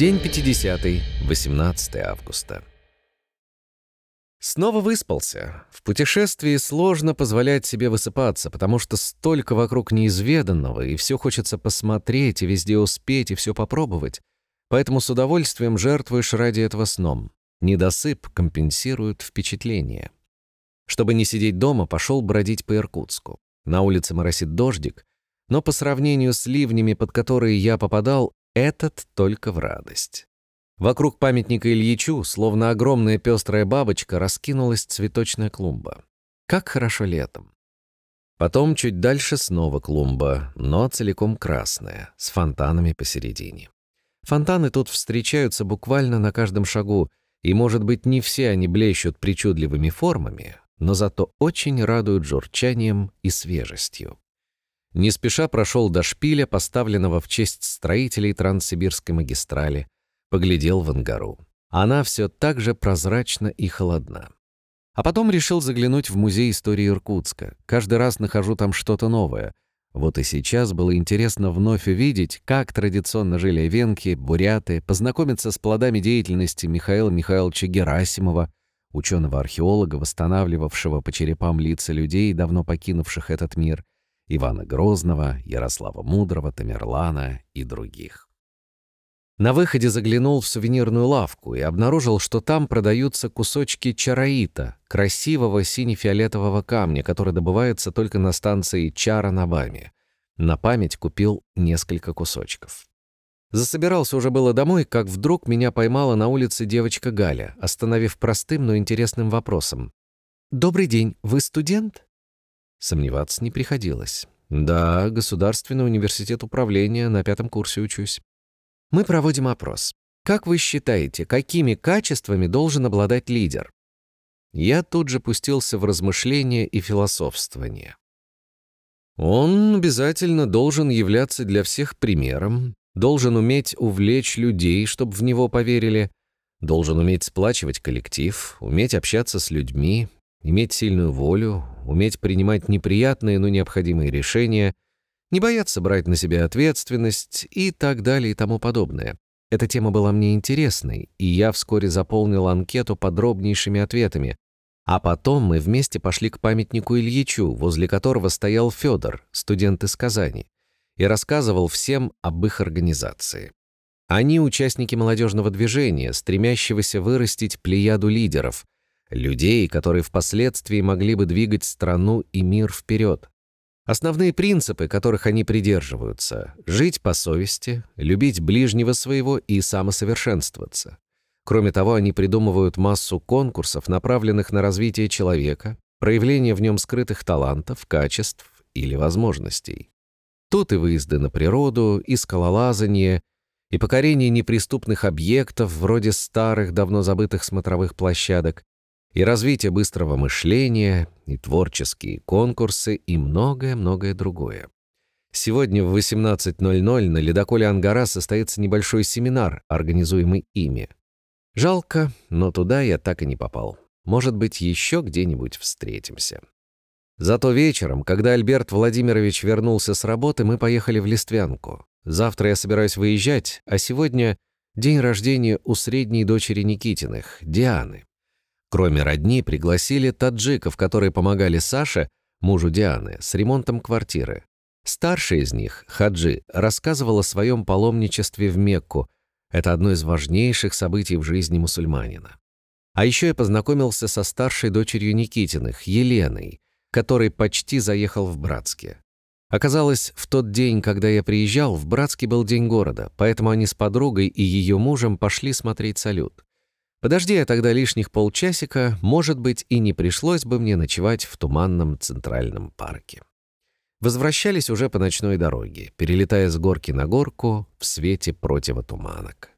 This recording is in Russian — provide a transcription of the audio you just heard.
День 50, 18 августа. Снова выспался. В путешествии сложно позволять себе высыпаться, потому что столько вокруг неизведанного, и все хочется посмотреть, и везде успеть, и все попробовать. Поэтому с удовольствием жертвуешь ради этого сном. Недосып компенсирует впечатление. Чтобы не сидеть дома, пошел бродить по Иркутску. На улице моросит дождик, но по сравнению с ливнями, под которые я попадал, этот только в радость. Вокруг памятника Ильичу, словно огромная пестрая бабочка, раскинулась цветочная клумба. Как хорошо летом. Потом чуть дальше снова клумба, но целиком красная, с фонтанами посередине. Фонтаны тут встречаются буквально на каждом шагу, и, может быть, не все они блещут причудливыми формами, но зато очень радуют журчанием и свежестью. Не спеша прошел до шпиля, поставленного в честь строителей Транссибирской магистрали, поглядел в ангару. Она все так же прозрачна и холодна. А потом решил заглянуть в музей истории Иркутска. Каждый раз нахожу там что-то новое. Вот и сейчас было интересно вновь увидеть, как традиционно жили венки, буряты, познакомиться с плодами деятельности Михаила Михайловича Герасимова, ученого-археолога, восстанавливавшего по черепам лица людей, давно покинувших этот мир, Ивана Грозного, Ярослава Мудрого, Тамерлана и других. На выходе заглянул в сувенирную лавку и обнаружил, что там продаются кусочки чараита, красивого сине-фиолетового камня, который добывается только на станции Чара на Баме. На память купил несколько кусочков. Засобирался уже было домой, как вдруг меня поймала на улице девочка Галя, остановив простым, но интересным вопросом. «Добрый день, вы студент?» Сомневаться не приходилось. Да, Государственный университет управления, на пятом курсе учусь. Мы проводим опрос. Как вы считаете, какими качествами должен обладать лидер? Я тут же пустился в размышления и философствование. Он обязательно должен являться для всех примером, должен уметь увлечь людей, чтобы в него поверили, должен уметь сплачивать коллектив, уметь общаться с людьми, иметь сильную волю, уметь принимать неприятные, но необходимые решения, не бояться брать на себя ответственность и так далее и тому подобное. Эта тема была мне интересной, и я вскоре заполнил анкету подробнейшими ответами. А потом мы вместе пошли к памятнику Ильичу, возле которого стоял Федор, студент из Казани, и рассказывал всем об их организации. Они участники молодежного движения, стремящегося вырастить плеяду лидеров, людей, которые впоследствии могли бы двигать страну и мир вперед. Основные принципы, которых они придерживаются — жить по совести, любить ближнего своего и самосовершенствоваться. Кроме того, они придумывают массу конкурсов, направленных на развитие человека, проявление в нем скрытых талантов, качеств или возможностей. Тут и выезды на природу, и скалолазание, и покорение неприступных объектов, вроде старых, давно забытых смотровых площадок, и развитие быстрого мышления, и творческие конкурсы, и многое-многое другое. Сегодня в 18.00 на ледоколе «Ангара» состоится небольшой семинар, организуемый ими. Жалко, но туда я так и не попал. Может быть, еще где-нибудь встретимся. Зато вечером, когда Альберт Владимирович вернулся с работы, мы поехали в Листвянку. Завтра я собираюсь выезжать, а сегодня день рождения у средней дочери Никитиных, Дианы. Кроме родни, пригласили таджиков, которые помогали Саше, мужу Дианы, с ремонтом квартиры. Старший из них, Хаджи, рассказывал о своем паломничестве в Мекку. Это одно из важнейших событий в жизни мусульманина. А еще я познакомился со старшей дочерью Никитиных, Еленой, который почти заехал в Братске. Оказалось, в тот день, когда я приезжал, в Братске был день города, поэтому они с подругой и ее мужем пошли смотреть салют. Подожди я тогда лишних полчасика, может быть, и не пришлось бы мне ночевать в туманном центральном парке. Возвращались уже по ночной дороге, перелетая с горки на горку в свете противотуманок.